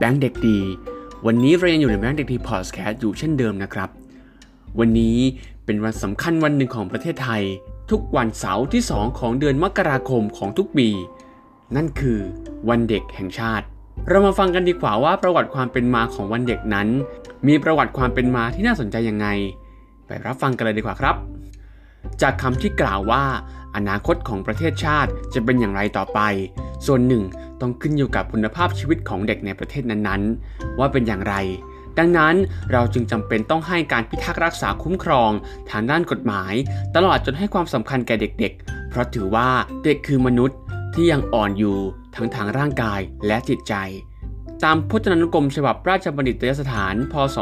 แบงค์เด็กดี วันนี้เรายังอยู่ในแบงค์เด็กดีพอดแคสต์อยู่เช่นเดิมนะครับ วันนี้เป็นวันสำคัญวันหนึ่งของประเทศไทย ทุกวันเสาร์ที่ 2 ของเดือนมกราคมของทุกปี นั่นคือวันเด็กแห่งชาติ เรามาฟังกันดีกว่าว่าประวัติความเป็นมาของวันเด็กนั้น มีประวัติความเป็นมาที่น่าสนใจยังไง ไปรับฟังกันเลยดีกว่าครับ จากคำที่กล่าวว่า อนาคตของประเทศชาติจะเป็นอย่างไรต่อไป ส่วนหนึ่ง ต้องขึ้นอยู่กับคุณภาพชีวิตของเด็กในประเทศนั้นๆ ว่าเป็นอย่างไร ดังนั้นเราจึงจำเป็นต้องให้การพิทักษ์รักษาคุ้มครอง ทางด้านกฎหมาย ตลอดจนให้ความสำคัญแก่เด็กๆ เพราะถือว่าเด็กคือมนุษย์ที่ยังอ่อนอยู่ทั้งทางร่างกายและจิตใจ ตามพจนานุกรมฉบับราชบัณฑิตยสถาน พศ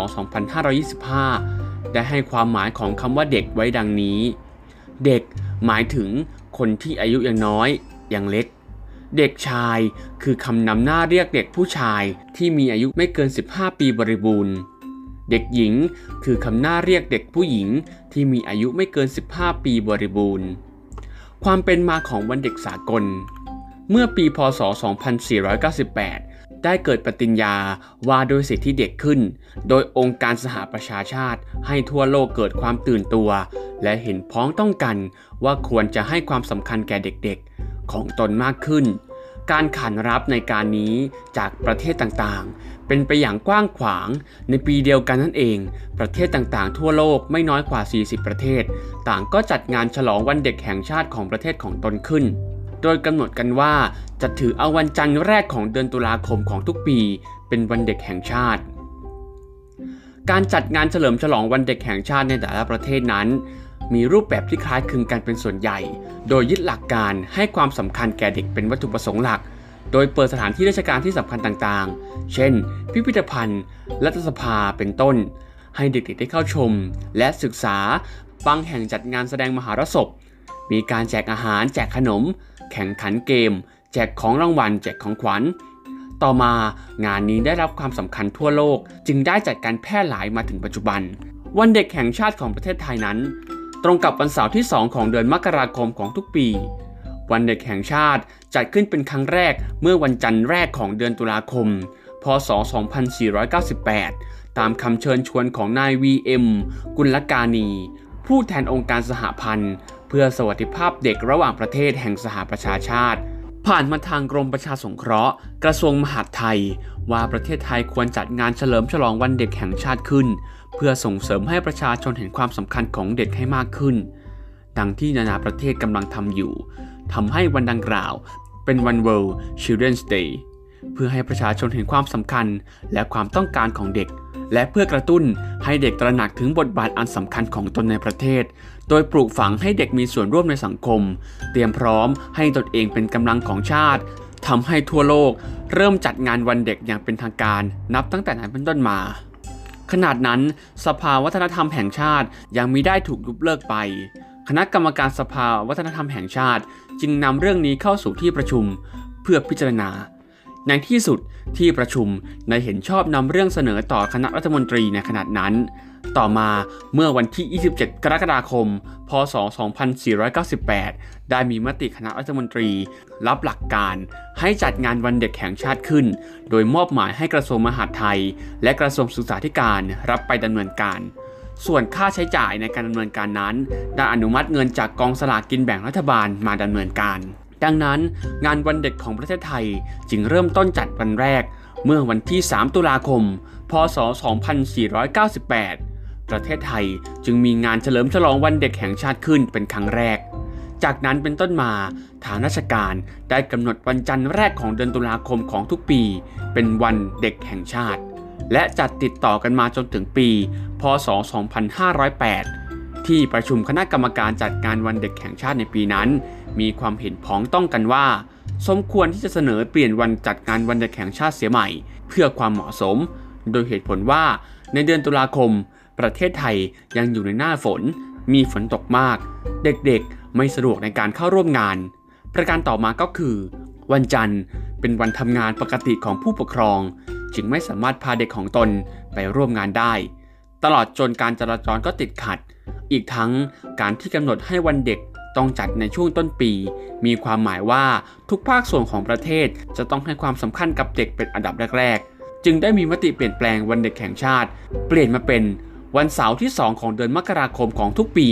2525 ได้ให้ความหมายของคำว่าเด็กไว้ดังนี้ เด็กหมายถึงคนที่อายุยังน้อย ยังเล็ก เด็กชาย คือคำนำหน้าเรียกเด็กผู้ชายที่มีอายุไม่เกิน 15 ปีบริบูรณ์ เด็กหญิง คือคำหน้าเรียกเด็กผู้หญิงที่มีอายุไม่เกิน 15 ปีบริบูรณ์ ความเป็นมาของวันเด็กสากล เมื่อปีพศ 2498 ได้เกิดปฏิญญาว่าโดยสิทธิเด็กขึ้น โดยองค์การสหประชาชาติให้ทั่วโลกเกิดความตื่นตัว และเห็นพ้องต้องกันว่าควรจะให้ความสำคัญแก่เด็กๆ ของตนมากขึ้น การขานรับในการนี้จากประเทศต่างๆ เป็นไปอย่างกว้างขวางในปีเดียวกันนั่นเอง ประเทศต่างๆ ทั่วโลกไม่น้อยกว่า 40 ประเทศ ต่างก็จัดงานฉลองวันเด็กแห่งชาติของประเทศของตนขึ้น โดยกำหนดกันว่าจะถือเอาวันจันทร์แรกของเดือนตุลาคมของทุกปี เป็นวันเด็กแห่งชาติการจัดงานเฉลิมฉลองวันเด็กแห่งชาติในแต่ละประเทศนั้น มีรูปแบบที่คล้ายคลึงกันเป็นส่วนใหญ่ โดยยึดหลักการให้ความสำคัญแก่เด็กเป็นวัตถุประสงค์หลัก โดยเปิดสถานที่ราชการที่สำคัญต่างๆ เช่น พิพิธภัณฑ์ รัฐสภา เป็นต้น ให้เด็กๆได้เข้าชม และศึกษา บางแห่งจัดงานแสดงมหรสพ มีการแจกอาหาร แจกขนม แข่งขันเกม แจกของรางวัล แจกของขวัญ ต่อมางานนี้ได้รับความสำคัญทั่วโลก จึงได้จัดการแพร่หลายมาถึงปัจจุบันวันเด็กแห่งชาติของประเทศไทยนั้น ตรงกับวันเสาร์ที่ 2 ของเดือนมกราคมของทุกปี วันเด็กแห่งชาติจัดขึ้นเป็นครั้งแรกเมื่อวันจันทร์แรกของเดือนตุลาคม พศ 2498 ตามคำเชิญชวนของนาย VM กุลกานีผู้แทนองค์การสหพันธ์ เพื่อสวัสดิภาพเด็กระหว่างประเทศแห่งสหประชาชาติ ผ่านมาทางกรมประชาสงเคราะห์ กระทรวงมหาดไทย ว่าประเทศไทยควรจัดงานเฉลิมฉลองวันเด็กแห่งชาติขึ้น เพื่อส่งเสริมให้ประชาชนเห็นความสำคัญของเด็กให้มากขึ้น ดังที่นานาประเทศกำลังทำอยู่ทำให้วันดังกล่าว เป็นวัน World Children's Day เพื่อให้ประชาชนเห็นความสำคัญและความต้องการของเด็ก และเพื่อกระตุ้นให้เด็กตระหนักถึงบทบาทอันสำคัญของตนในประเทศ โดยปลูกฝังให้เด็กมีส่วนร่วมในสังคม เตรียมพร้อมให้ตนเองเป็นกำลังของชาติทำให้ทั่วโลก เริ่มจัดงานวันเด็กอย่างเป็นทางการ นับตั้งแต่นั้นเป็นต้นมา ขนาดนั้น สภาวัฒนธรรมแห่งชาติยังมิได้ถูกยุบเลิกไป คณะกรรมการสภาวัฒนธรรมแห่งชาติ จึงนำเรื่องนี้เข้าสู่ที่ประชุม เพื่อพิจารณา ในที่สุดที่ประชุมได้เห็นชอบนำเรื่องเสนอต่อคณะรัฐมนตรีในขณะนั้น ต่อมาเมื่อวันที่ 27 กรกฎาคม พศ 2498 ได้มีมติคณะรัฐมนตรี รับหลักการ ให้จัดงานวันเด็กแห่งชาติขึ้น โดยมอบหมายให้กระทรวงมหาดไทย และกระทรวงศึกษาธิการรับไปดำเนินการส่วนค่าใช้จ่ายในการดำเนินการนั้น ได้อนุมัติเงินจากกองสลากกินแบ่งรัฐบาลมาดำเนินการ ดังนั้นงานวันเด็กของประเทศไทยจึงเริ่มต้นจัดวันแรก เมื่อวันที่ 3 ตุลาคม พศ 2498 ประเทศไทยจึงมีงานเฉลิมฉลองวันเด็กแห่งชาติขึ้นเป็นครั้งแรก จากนั้นเป็นต้นมาทางราชการได้กำหนดวันจันทร์แรกของเดือนตุลาคมของทุกปี เป็นวันเด็กแห่งชาติ และจัดติดต่อกันมาจนถึงปี พศ 2508 ที่ประชุมคณะกรรมการจัดงานวันเด็กแห่งชาติในปีนั้น มีความเห็นพ้องต้องกันว่า สมควรที่จะเสนอเปลี่ยนวันจัดงานวันเด็กแห่งชาติเสียใหม่ เพื่อความเหมาะสม โดยเหตุผลว่าในเดือนตุลาคม ประเทศไทยยังอยู่ในหน้าฝน มีฝนตกมาก เด็กๆไม่สะดวกในการเข้าร่วมงาน ประการต่อมาก็คือ วันจันทร์เป็นวันทำงานปกติของผู้ปกครอง จึงไม่สามารถพาเด็กของตนไปร่วมงานได้ ตลอดจนการจราจรก็ติดขัด อีกทั้งการที่กำหนดให้วันเด็ก ต้องจัดในช่วงต้นปี มีความหมายว่าทุกภาคส่วนของประเทศจะต้องให้ความสำคัญกับเด็กเป็นอันดับแรก ๆ จึงได้มีมติเปลี่ยนแปลงวันเด็กแห่งชาติ เปลี่ยนมาเป็นวันเสาร์ที่ 2 ของเดือนมกราคมของทุกปี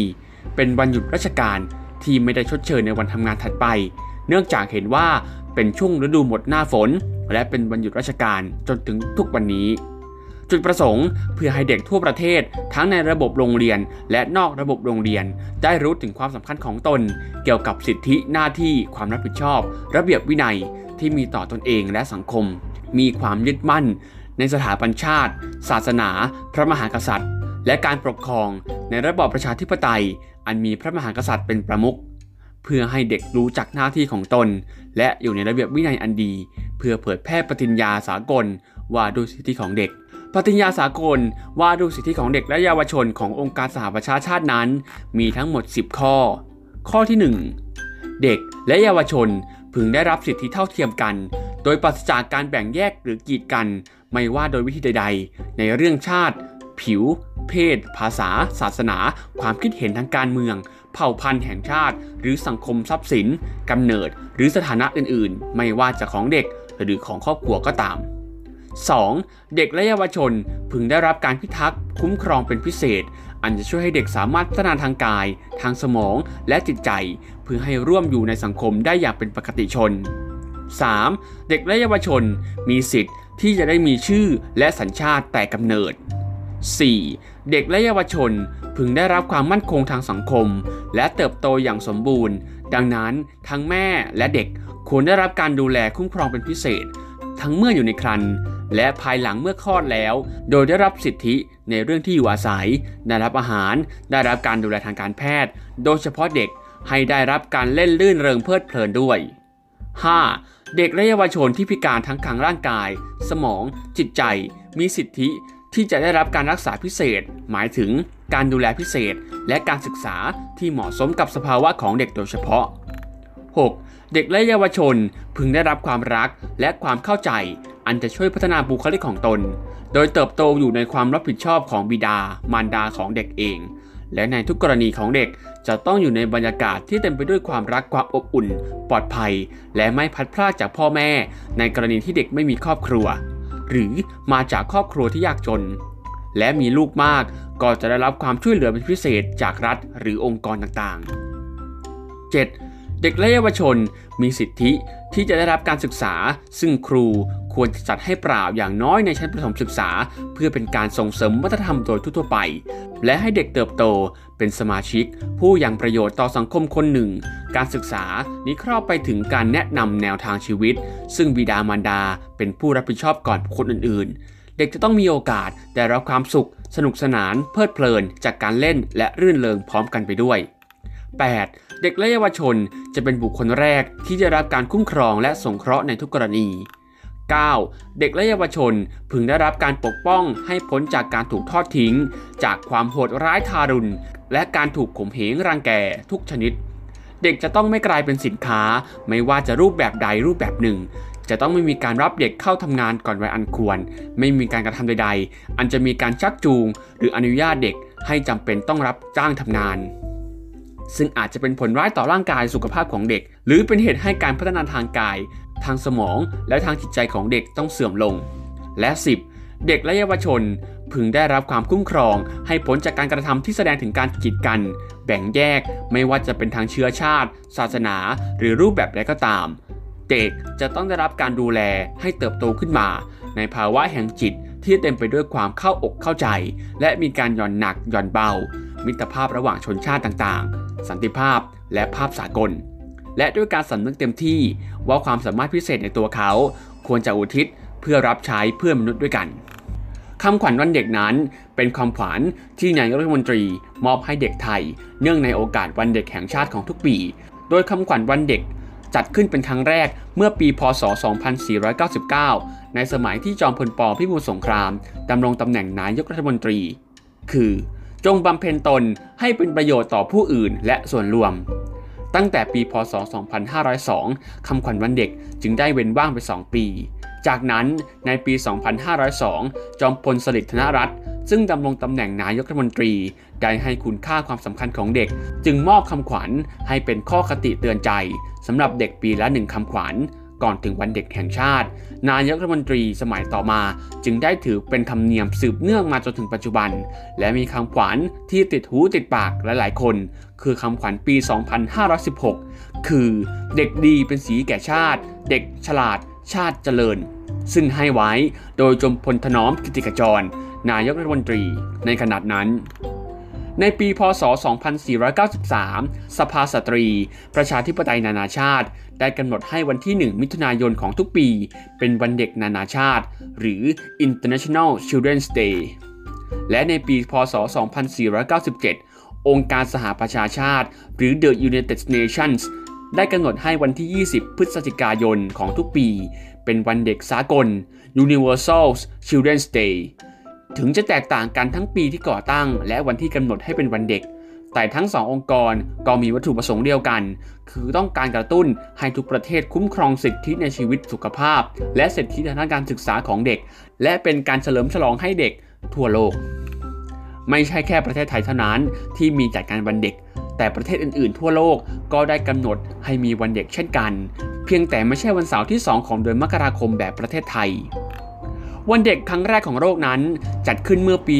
เป็นวันหยุดราชการที่ไม่ได้ชดเชยในวันทำงานถัดไป เนื่องจากเห็นว่าเป็นช่วงฤดูหมดหน้าฝน และเป็นวันหยุดราชการจนถึงทุกวันนี้ จุดประสงค์เพื่อให้เด็กทั่วประเทศ ทั้งในระบบโรงเรียน และนอกระบบโรงเรียน ได้รู้ถึงความสำคัญของตน เกี่ยวกับสิทธิหน้าที่ความรับผิดชอบ ระเบียบวินัยที่มีต่อตนเองและสังคม มีความยึดมั่น ในสถาบันชาติ ศาสนา พระมหากษัตริย์ และการปกครองในระบอบประชาธิปไตย อันมีพระมหากษัตริย์เป็นประมุขเพื่อให้เด็กรู้จักหน้าที่ของตน และอยู่ในระเบียบวินัยอันดี เพื่อเผยแพร่ปฏิญญาสากลว่าด้วยสิทธิของเด็ก ปฏิญญาสากลว่าด้วยสิทธิของเด็กและเยาวชนขององค์การสหประชาชาตินั้น มีทั้งหมด 10 ข้อ ข้อที่ 1 เด็กและเยาวชนพึงได้รับสิทธิเท่าเทียมกัน โดยปราศจากการแบ่งแยกหรือกีดกัน ไม่ว่าโดยวิธีใด ๆ ในเรื่องชาติ ผิว เพศ ภาษา ศาสนา ความคิดเห็นทางการเมือง เผ่าพันธุ์แห่งชาติ หรือสังคมทรัพย์สินกำเนิด หรือสถานะอื่น ๆ ไม่ว่าจะของเด็กหรือของครอบครัวก็ตาม 2. เด็กและเยาวชนพึงได้รับการพิทักษ์คุ้มครองเป็นพิเศษ อันจะช่วยให้เด็กสามารถพัฒนาทางกาย ทางสมองและจิตใจ เพื่อให้ร่วมอยู่ในสังคมได้อย่างเป็นปกติชน 3. เด็กและเยาวชนมีสิทธิ์ที่จะได้มีชื่อและสัญชาติแต่กำเนิด 4. เด็กและเยาวชนพึงได้รับความมั่นคงทางสังคม และเติบโตอย่างสมบูรณ์ ดังนั้นทั้งแม่และเด็กควรได้รับการดูแลคุ้มครองเป็นพิเศษ ทั้งเมื่ออยู่ในครรภ์ และภายหลังเมื่อคลอดแล้ว โดยได้รับสิทธิในเรื่องที่อยู่อาศัย ได้รับอาหาร ได้รับการดูแลทางการแพทย์ โดยเฉพาะเด็กให้ได้รับการเล่นลื่นเริงเพลิดเพลินด้วย 5. เด็กและเยาวชนที่พิการทั้งทางร่างกาย สมอง จิตใจ มีสิทธิที่จะได้รับการรักษาพิเศษ หมายถึงการดูแลพิเศษ และการศึกษาที่เหมาะสมกับสภาวะของเด็กโดยเฉพาะ 6. เด็กและเยาวชนพึงได้รับความรักและความเข้าใจ อันจะช่วยพัฒนาบุคลิกของตน โดยเติบโตอยู่ในความรับผิดชอบของบิดา มารดาของเด็กเอง และในทุกกรณีของเด็กจะต้องอยู่ในบรรยากาศที่เต็มไปด้วยความรักความอบอุ่น ปลอดภัย และไม่พัดพลาดจากพ่อแม่ ในกรณีที่เด็กไม่มีครอบครัว หรือมาจากครอบครัวที่ยากจน และมีลูกมากก็จะได้รับความช่วยเหลือเป็นพิเศษจากรัฐหรือองค์กรต่างๆ 7. เด็กและเยาวชนมีสิทธิที่จะได้รับการศึกษา ซึ่งครู ควรจัดให้เปล่าอย่างน้อยในชั้นประถมศึกษา เพื่อเป็นการส่งเสริมวัฒนธรรมโดยทั่วไป และให้เด็กเติบโตเป็นสมาชิก ผู้ยังประโยชน์ต่อสังคมคนหนึ่ง การศึกษานี้ครอบไปถึงการแนะนำแนวทางชีวิต ซึ่งบิดามารดาเป็นผู้รับผิดชอบก่อนคนอื่น ๆ เด็กจะต้องมีโอกาสได้รับความสุข สนุกสนาน เพลิดเพลิน จากการเล่นและรื่นเริงพร้อมกันไปด้วย 8. เด็กและเยาวชนจะเป็นบุคคลแรกที่จะรับการคุ้มครองและสงเคราะห์ในทุกกรณี 9. เด็กและเยาวชนพึงได้รับการปกป้องให้พ้นจากการถูกทอดทิ้ง จากความโหดร้ายทารุณ และการถูกข่มเหงรังแกทุกชนิด เด็กจะต้องไม่กลายเป็นสินค้า ไม่ว่าจะรูปแบบใดรูปแบบหนึ่ง จะต้องไม่มีการรับเด็กเข้าทำงานก่อนวัยอันควร ไม่มีการกระทำใด ๆ อันจะมีการชักจูง หรืออนุญาตเด็กให้จำเป็นต้องรับจ้างทำงานซึ่งอาจจะเป็นผลร้ายต่อร่างกายสุขภาพของเด็ก หรือเป็นเหตุให้การพัฒนาทางกาย ทางสมองและทางจิตใจของเด็กต้องเสื่อมลง และ 10. เด็กและเยาวชนพึงได้รับความคุ้มครอง ให้ผลจากการกระทำที่แสดงถึงการกีดกัน แบ่งแยกไม่ว่าจะเป็นทางเชื้อชาติ ศาสนา หรือรูปแบบใดก็ตาม เด็กจะต้องได้รับการดูแลให้เติบโตขึ้นมา ในภาวะแห่งจิตที่เต็มไปด้วยความเข้าอกเข้าใจ และมีการหย่อนหนักหย่อนเบา มิตรภาพระหว่างชนชาติต่างๆ สันติภาพและภาพสากล และด้วยการสำนึกเต็มที่ว่าความสามารถพิเศษในตัวเขา ควรจะอุทิศเพื่อรับใช้เพื่อนมนุษย์ด้วยกันคำขวัญวันเด็กนั้นเป็นคำขวัญที่นายกรัฐมนตรีมอบให้เด็กไทย เนื่องในโอกาสวันเด็กแห่งชาติของทุกปี โดยคำขวัญวันเด็กจัดขึ้นเป็นครั้งแรกเมื่อปี พศ 2499 ในสมัยที่จอมพลปพิบูลสงครามดำรงตำแหน่งนายกรัฐมนตรี คือ จงบำเพ็ญตนให้เป็นประโยชน์ต่อผู้อื่นและส่วนรวม ตั้งแต่ปีพศ 2502 คำขวัญวันเด็กจึงได้เว้นว่างไป 2 ปี จากนั้นในปี 2502 จอมพลสฤษดิ์ธนรัตน์ซึ่งดำรงตำแหน่งนายกรัฐมนตรี ได้ให้คุณค่าความสำคัญของเด็ก จึงมอบคำขวัญให้เป็นข้อคติเตือนใจสำหรับเด็กปีละหนึ่งคำขวัญ ก่อนถึงวันเด็กแห่งชาติ นายกรัฐมนตรีสมัยต่อมา จึงได้ถือเป็นธรรมเนียมสืบเนื่องมาจนถึงปัจจุบัน และมีคำขวัญที่ติดหูติดปากหลายๆคน คือคำขวัญปี 2516 คือเด็กดีเป็นสีแก่ชาติ เด็กฉลาดชาติเจริญ ซึ่งให้ไว้โดยจมพลถนอมกิติกจร นายกรัฐมนตรีในขณะนั้น ในปีพศ 2493 สภาสตรี ประชาธิปไตยนานาชาติ ได้กำหนดให้วันที่ 1 มิถุนายนของทุกปี เป็นวันเด็กนานาชาติ หรือ International Children's Day และในปีพศ 2497 องค์การสหประชาชาติ หรือ The United Nations ได้กำหนดให้วันที่ 20 พฤศจิกายนของทุกปี เป็นวันเด็กสากล Universal Children's Day ถึงจะแตกต่างกันทั้งปีที่ก่อตั้ง และวันที่กำหนดให้เป็นวันเด็ก แต่ทั้งสององค์กรก็มีวัตถุประสงค์เดียวกัน คือต้องการกระตุ้นให้ทุกประเทศคุ้มครองสิทธิในชีวิตสุขภาพ และสิทธิทางการศึกษาของเด็ก และเป็นการเฉลิมฉลองให้เด็กทั่วโลก ไม่ใช่แค่ประเทศไทยเท่านั้นที่มีจัดการวันเด็ก แต่ประเทศอื่นๆ ทั่วโลกก็ได้กำหนดให้มีวันเด็กเช่นกัน เพียงแต่ไม่ใช่วันเสาร์ที่ 2 ของเดือนมกราคมแบบประเทศไทย วันเด็กครั้งแรกของโลกนั้น จัดขึ้นเมื่อปี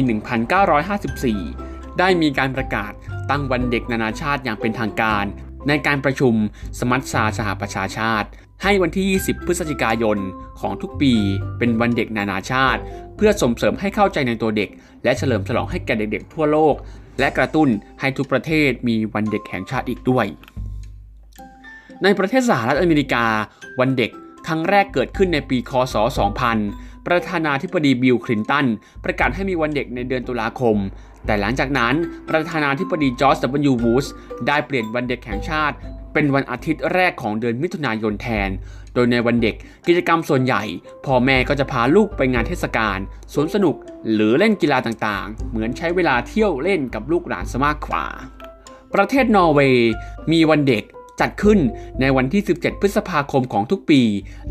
1954 ได้มีการประกาศตั้งวันเด็กนานาชาติอย่างเป็นทางการ ในการประชุมสมัชชาสหประชาชาติ ให้วันที่ 20 พฤศจิกายนของทุกปี เป็นวันเด็กนานาชาติ เพื่อส่งเสริมให้เข้าใจในตัวเด็ก และเฉลิมฉลองให้แก่เด็กๆ ทั่วโลก และกระตุ้นให้ทุกประเทศมีวันเด็กแห่งชาติอีกด้วย ในประเทศสหรัฐอเมริกา วันเด็กครั้งแรกเกิดขึ้นในปี คศ 2000 ประธานาธิบดีบิลคลินตันประกาศให้มีวันเด็กในเดือนตุลาคม แต่หลังจากนั้น ประธานาธิบดีจอร์จดับเบิลยูบูชได้เปลี่ยนวันเด็กแห่งชาติ เป็นวันอาทิตย์แรกของเดือนมิถุนายนแทน โดยในวันเด็กกิจกรรมส่วนใหญ่พ่อแม่ก็จะพาลูกไปงานเทศกาลสวนสนุกหรือเล่นกีฬาต่างๆ เหมือนใช้เวลาเที่ยวเล่นกับลูกหลานซะมากกว่าประเทศนอร์เวย์มีวันเด็ก จัดขึ้นในวันที่ 17 พฤษภาคมของทุกปี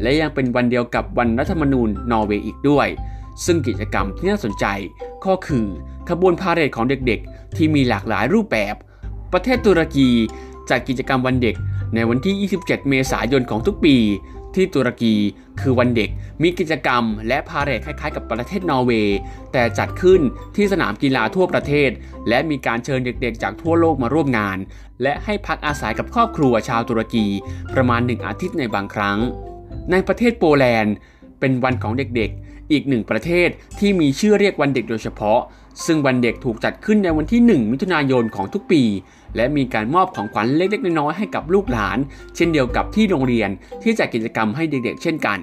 และยังเป็นวันเดียวกับวันรัฐธรรมนูญนอร์เวย์อีกด้วย ซึ่งกิจกรรมที่น่าสนใจก็คือขบวนพาเหรดของเด็กๆ ที่มีหลากหลายรูปแบบ ประเทศตุรกีจัดกิจกรรมวันเด็กในวันที่ 27 เมษายนของทุกปี ที่ตุรกีคือวันเด็ก มีกิจกรรมและพาเหรดคล้ายๆ กับประเทศนอร์เวย์ แต่จัดขึ้นที่สนามกีฬาทั่วประเทศ และมีการเชิญเด็กๆ จากทั่วโลกมาร่วมงาน และให้พักอาศัยกับครอบครัวชาวตุรกี ประมาณหนึ่งอาทิตย์ในบางครั้ง ในประเทศโปแลนด์ เป็นวันของเด็กๆ อีกหนึ่งประเทศที่มีชื่อเรียกวันเด็กโดยเฉพาะ ซึ่งวันเด็กถูกจัดขึ้นในวันที่ 1 มิถุนายนของทุกปี และมีการมอบของขวัญเล็กๆ น้อยๆให้กับลูกหลาน เช่นเดียวกับที่โรงเรียนที่จัดกิจกรรมให้เด็กๆ เช่นกัน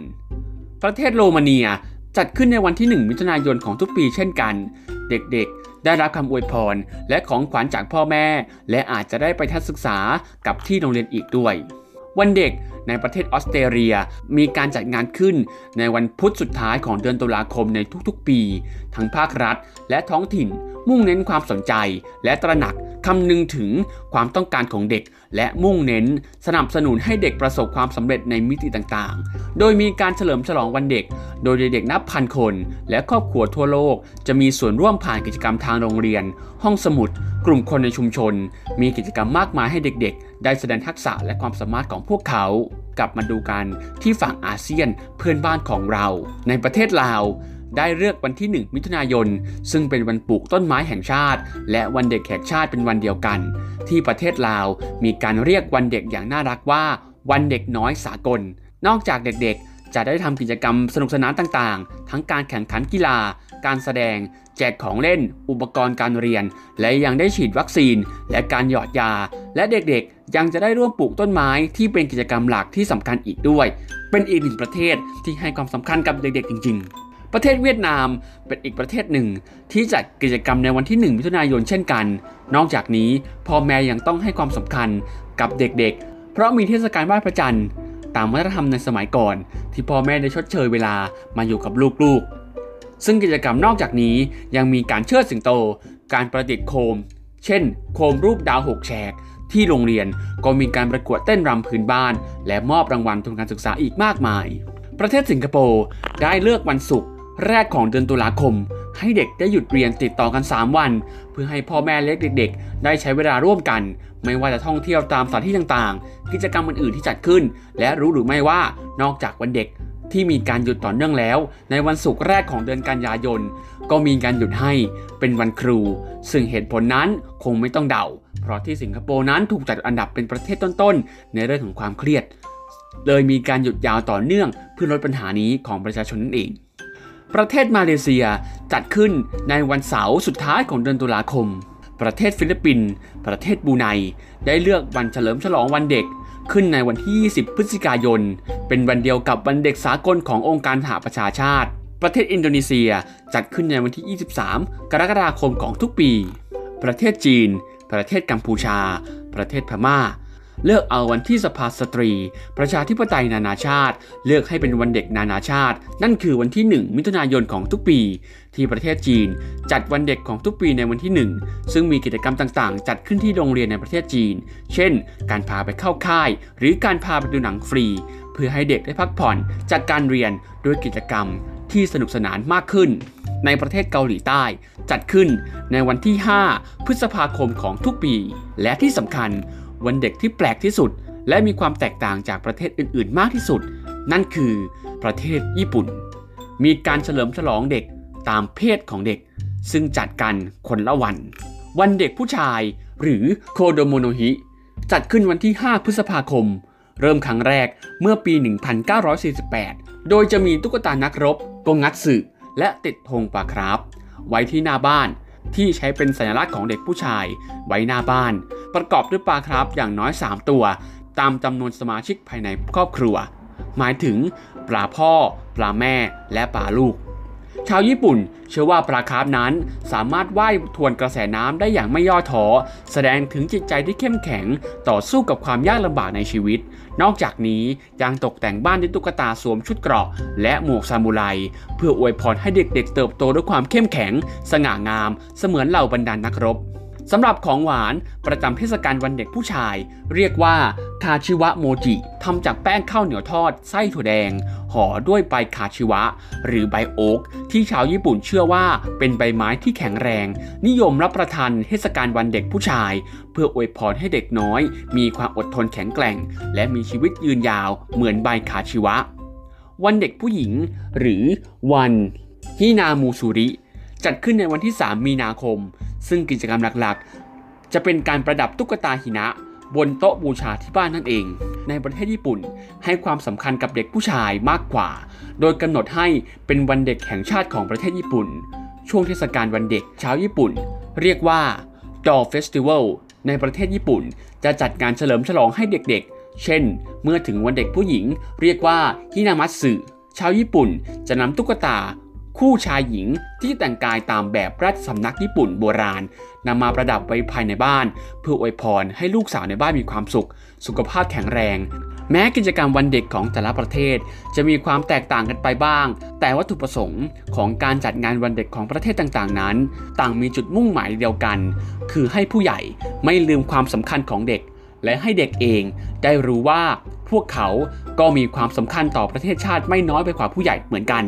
ประเทศโรมาเนียจัดขึ้นในวันที่ 1 มิถุนายนของทุกปีเช่นกัน เด็กๆ ได้รับคำอวยพร และของขวัญจากพ่อแม่ และอาจจะได้ไปทัศนศึกษากับที่โรงเรียนอีกด้วย วันเด็ก ในประเทศออสเตรเลีย มีการจัดงานขึ้นในวันพุธสุดท้ายของเดือนตุลาคมในทุกๆปี ทั้งภาครัฐและท้องถิ่นมุ่งเน้นความสนใจ และตระหนักคำนึงถึงความต้องการของเด็ก และมุ่งเน้นสนับสนุนให้เด็กประสบความสำเร็จในมิติต่างๆ โดยมีการเฉลิมฉลองวันเด็ก โดยเด็กๆนับพันคน และครอบครัวทั่วโลก จะมีส่วนร่วมผ่านกิจกรรมทางโรงเรียน ห้องสมุด กลุ่มคนในชุมชน มีกิจกรรมมากมายให้เด็กๆ ได้แสดงทักษะและความสามารถของพวกเขากลับมาดูกันที่ฝั่งอาเซียนเพื่อนบ้านของเรา ในประเทศลาวได้เลือกวันที่ 1 มิถุนายน ซึ่งเป็นวันปลูกต้นไม้แห่งชาติ และวันเด็กแห่งชาติเป็นวันเดียวกัน ที่ประเทศลาวมีการเรียกวันเด็กอย่างน่ารักว่า วันเด็กน้อยสากล นอกจากเด็กๆ จะได้ทำกิจกรรมสนุกสนานต่างๆ ทั้งการแข่งขันกีฬา การแสดง แจกของเล่น อุปกรณ์การเรียน และยังได้ฉีดวัคซีน และการหยอดยา และเด็กๆ ยังจะได้ร่วมปลูกต้นไม้ที่เป็นกิจกรรมหลักที่สำคัญอีกด้วย เป็นอีกหนึ่งประเทศที่ให้ความสำคัญกับเด็กๆจริง ๆ ประเทศเวียดนามเป็นอีกประเทศหนึ่ง ที่จัดกิจกรรมในวันที่ 1 มิถุนายนเช่นกัน นอกจากนี้พ่อแม่ยังต้องให้ความสำคัญกับเด็กๆ เพราะมีเทศกาลไหว้พระจันทร์ตามวัฒนธรรมในสมัยก่อน ที่พ่อแม่ได้ชดเชยเวลามาอยู่กับลูกๆ ซึ่งกิจกรรมนอกจากนี้ยังมีการเชิดสิงโต การประดิษฐ์โคม เช่น โคมรูปดาวหกแฉก ที่โรงเรียนก็มีการประกวดเต้นรำพื้นบ้าน และมอบรางวัลทุนการศึกษาอีกมากมาย ประเทศสิงคโปร์ได้เลือกวันศุกร์แรกของเดือนตุลาคม ให้เด็กได้หยุดเรียนติดต่อกัน 3 วัน เพื่อให้พ่อแม่เล็กเด็ก ๆ ได้ใช้เวลาร่วมกัน ไม่ว่าจะท่องเที่ยวตามสถานที่ต่างๆ กิจกรรมอื่นๆที่จัดขึ้น และรู้หรือไม่ว่านอกจากวันเด็กที่มีการหยุดต่อเนื่องแล้ว ในวันศุกร์แรกของเดือนกันยายน ก็มีการหยุดให้เป็นวันครู ซึ่งเหตุผลนั้นคงไม่ต้องเดา เพราะที่สิงคโปร์นั้นถูกจัดอันดับเป็นประเทศต้นๆ ในเรื่องของความเครียด เลยมีการหยุดยาวต่อเนื่องเพื่อลดปัญหานี้ของประชาชนนั่นเอง ประเทศมาเลเซียจัดขึ้นในวันเสาร์สุดท้ายของเดือนตุลาคม ประเทศฟิลิปปินส์ ประเทศบูไน ได้เลือกวันเฉลิมฉลองวันเด็กขึ้นในวันที่ 20 พฤศจิกายน เป็นวันเดียวกับวันเด็กสากลขององค์การสหประชาชาติ ประเทศอินโดนีเซียจัดขึ้นในวันที่ 23 กรกฎาคมของทุกปี ประเทศจีน ประเทศกัมพูชา ประเทศพม่า เลือกเอาวันที่สภาสตรี ประชาธิปไตยนานาชาติ เลือกให้เป็นวันเด็กนานาชาติ นั่นคือวันที่ 1 มิถุนายนของทุกปี ที่ประเทศจีน จัดวันเด็กของทุกปีในวันที่ 1 ซึ่งมีกิจกรรมต่างๆ จัดขึ้นที่โรงเรียนในประเทศจีน เช่น การพาไปเข้าค่าย หรือการพาไปดูหนังฟรี เพื่อให้เด็กได้พักผ่อนจากการเรียนด้วยกิจกรรม ที่สนุกสนานมากขึ้น ในประเทศเกาหลีใต้ จัดขึ้นในวันที่ 5 พฤษภาคมของทุกปี และที่สำคัญวันเด็กที่แปลกที่สุด และมีความแตกต่างจากประเทศอื่น ๆ มากที่สุด นั่นคือประเทศญี่ปุ่น มีการเฉลิมฉลองเด็กตามเพศของเด็ก ซึ่งจัดกันคนละวัน วันเด็กผู้ชายหรือโคโดโมโนฮิจัดขึ้นวันที่ 5 พฤษภาคม เริ่มครั้งแรกเมื่อปี 1948 โดยจะมีตุ๊กตานักรบกงัตสึและติดธงปลาครับ ไว้ที่หน้าบ้านที่ใช้เป็นสัญลักษณ์ของเด็กผู้ชาย ไว้หน้าบ้าน ประกอบด้วยปลาครับอย่างน้อย 3 ตัว ตามจำนวนสมาชิกภายในครอบครัว หมายถึงปลาพ่อ ปลาแม่และปลาลูก ชาวญี่ปุ่น เชื่อว่าปลาคาร์ฟนั้น สามารถว่ายทวนกระแสน้ำได้อย่างไม่ย่อท้อแสดงถึงจิตใจที่เข้มแข็ง ต่อสู้กับความยากลำบากในชีวิต นอกจากนี้ยังตกแต่งบ้านด้วยตุ๊กตาสวมชุดเกราะ และหมวกซามูไรเพื่ออวยพรให้เด็กๆเติบโตด้วยความเข้มแข็ง สง่างาม เสมือนเหล่าบรรดานนักรบ สำหรับของหวานประจำเทศกาลวันเด็กผู้ชาย เรียกว่าคาชิวะโมจิทำจากแป้งข้าวเหนียวทอดไส้ถั่วแดง ห่อด้วยใบคาชิวะ หรือใบโอ๊กที่ชาวญี่ปุ่นเชื่อว่าเป็นใบไม้ที่แข็งแรง นิยมรับประทานเทศกาลวันเด็กผู้ชาย เพื่ออวยพรให้เด็กน้อย มีความอดทนแข็งแกร่ง และมีชีวิตยืนยาวเหมือนใบคาชิวะ วันเด็กผู้หญิง หรือวันฮินามูซูริ จัดขึ้นในวันที่ 3 มีนาคม ซึ่งกิจกรรมหลักๆ จะเป็นการประดับตุ๊กตาหินะ บนโต๊ะบูชาที่บ้านนั่นเอง ในประเทศญี่ปุ่นให้ความสำคัญกับเด็กผู้ชายมากกว่า โดยกำหนดให้เป็นวันเด็กแห่งชาติของประเทศญี่ปุ่น ช่วงเทศกาลวันเด็กชาวญี่ปุ่น เรียกว่า Doll Festival ในประเทศญี่ปุ่น จะจัดงานเฉลิมฉลองให้เด็กๆ เช่น เมื่อถึงวันเด็กผู้หญิง เรียกว่าฮินามัตสึชาวญี่ปุ่นจะนำตุ๊กตา คู่ชายหญิงที่แต่งกายตามแบบราชสำนักญี่ปุ่นโบราณนำมาประดับไว้ภายในบ้าน เพื่ออวยพรให้ลูกสาวในบ้านมีความสุข สุขภาพแข็งแรง แม้กิจกรรมวันเด็กของแต่ละประเทศ จะมีความแตกต่างกันไปบ้าง แต่วัตถุประสงค์ของการจัดงานวันเด็กของประเทศต่างๆ นั้น ต่างมีจุดมุ่งหมายเดียวกัน คือให้ผู้ใหญ่ไม่ลืมความสำคัญของเด็ก และให้เด็กเองได้รู้ว่าพวกเขาก็มีความสำคัญต่อประเทศชาติไม่น้อยไปกว่าผู้ใหญ่เหมือนกัน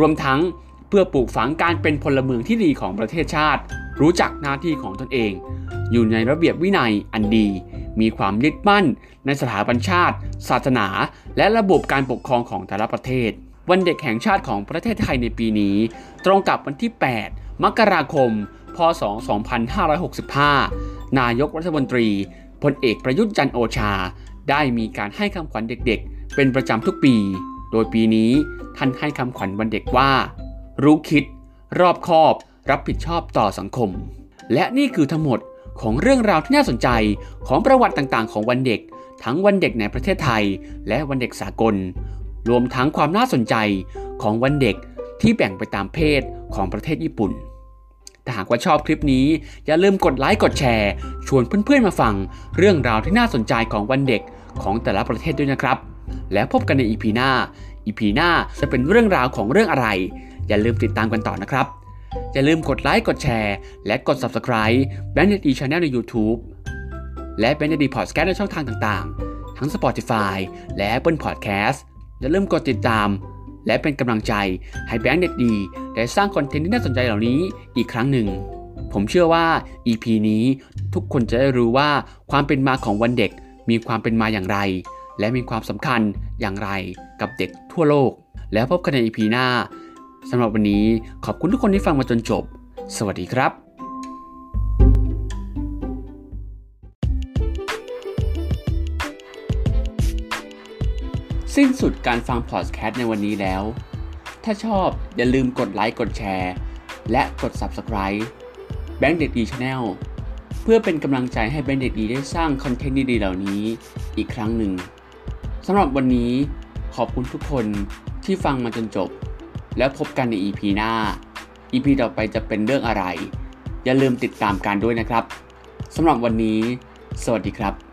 รวมทั้งเพื่อปลูกฝังการเป็นพลเมืองที่ดีของประเทศชาติ รู้จักหน้าที่ของตนเอง อยู่ในระเบียบวินัยอันดี มีความยึดมั่น ในสถาบันชาติ ศาสนา และระบบการปกครองของแต่ละประเทศ วันเด็กแห่งชาติของประเทศไทยในปีนี้ ตรงกับวันที่ 8 มกราคม พศ 2565 นายกรัฐมนตรีพลเอกประยุทธ์จันทร์โอชา ได้มีการให้คำขวัญเด็กๆ เป็นประจำทุกปี โดยปีนี้ท่านให้คำขวัญวันเด็กว่า รู้คิด รอบคอบ รับผิดชอบต่อสังคม และนี่คือทั้งหมดของเรื่องราวที่น่าสนใจของประวัติต่างๆ ของวันเด็ก ทั้งวันเด็กในประเทศไทย และวันเด็กสากล รวมทั้งความน่าสนใจของวันเด็กที่แบ่งไปตามเพศของประเทศญี่ปุ่นถ้าหากว่าชอบคลิปนี้ อย่าลืมกดไลค์กดแชร์ ชวนเพื่อนๆมาฟัง เรื่องราวที่น่าสนใจของวันเด็กของแต่ละประเทศด้วยนะครับ แล้วพบกันใน EP หน้า EP หน้าจะเป็นเรื่องราวของเรื่องอะไร อย่าลืมติดตามกันต่อนะครับ อย่าลืมกดไลค์กดแชร์ และกด Subscribe แบงค์เนดีชาแนลใน YouTube และแบงค์เนดีพอดแคสต์ในช่องทางต่างๆ ทั้ง Spotify และ Apple Podcast อย่าลืมกดติดตาม และเป็นกำลังใจให้แบงค์เน็ตดีได้สร้างคอนเทนต์ที่น่าสนใจเหล่านี้อีกครั้งหนึ่ง ผมเชื่อว่า EP นี้ทุกคนจะได้รู้ว่าความเป็นมาของวันเด็กมีความเป็นมาอย่างไร และมีความสำคัญอย่างไรกับเด็กทั่วโลก แล้วพบกันใน EP หน้าสำหรับวันนี้ขอบคุณทุกคนที่ฟังมาจนจบ สวัสดีครับสิ้นสุดการฟังพอดแคสต์ในวันนี้แล้ว ถ้าชอบอย่าลืมกดไลค์ กดแชร์ และกด Subscribe แบงค์เด็กดีชาแนลเพื่อเป็นกำลังใจให้แบงค์เด็กดีได้สร้างคอนเทนต์ดีๆเหล่านี้อีกครั้งหนึ่ง สำหรับวันนี้ขอบคุณทุกคนที่ฟังมาจนจบ แล้วพบกันใน EP หน้า EP ต่อไปจะเป็นเรื่องอะไร อย่าลืมติดตามกันด้วยนะครับสำหรับวันนี้ สวัสดีครับ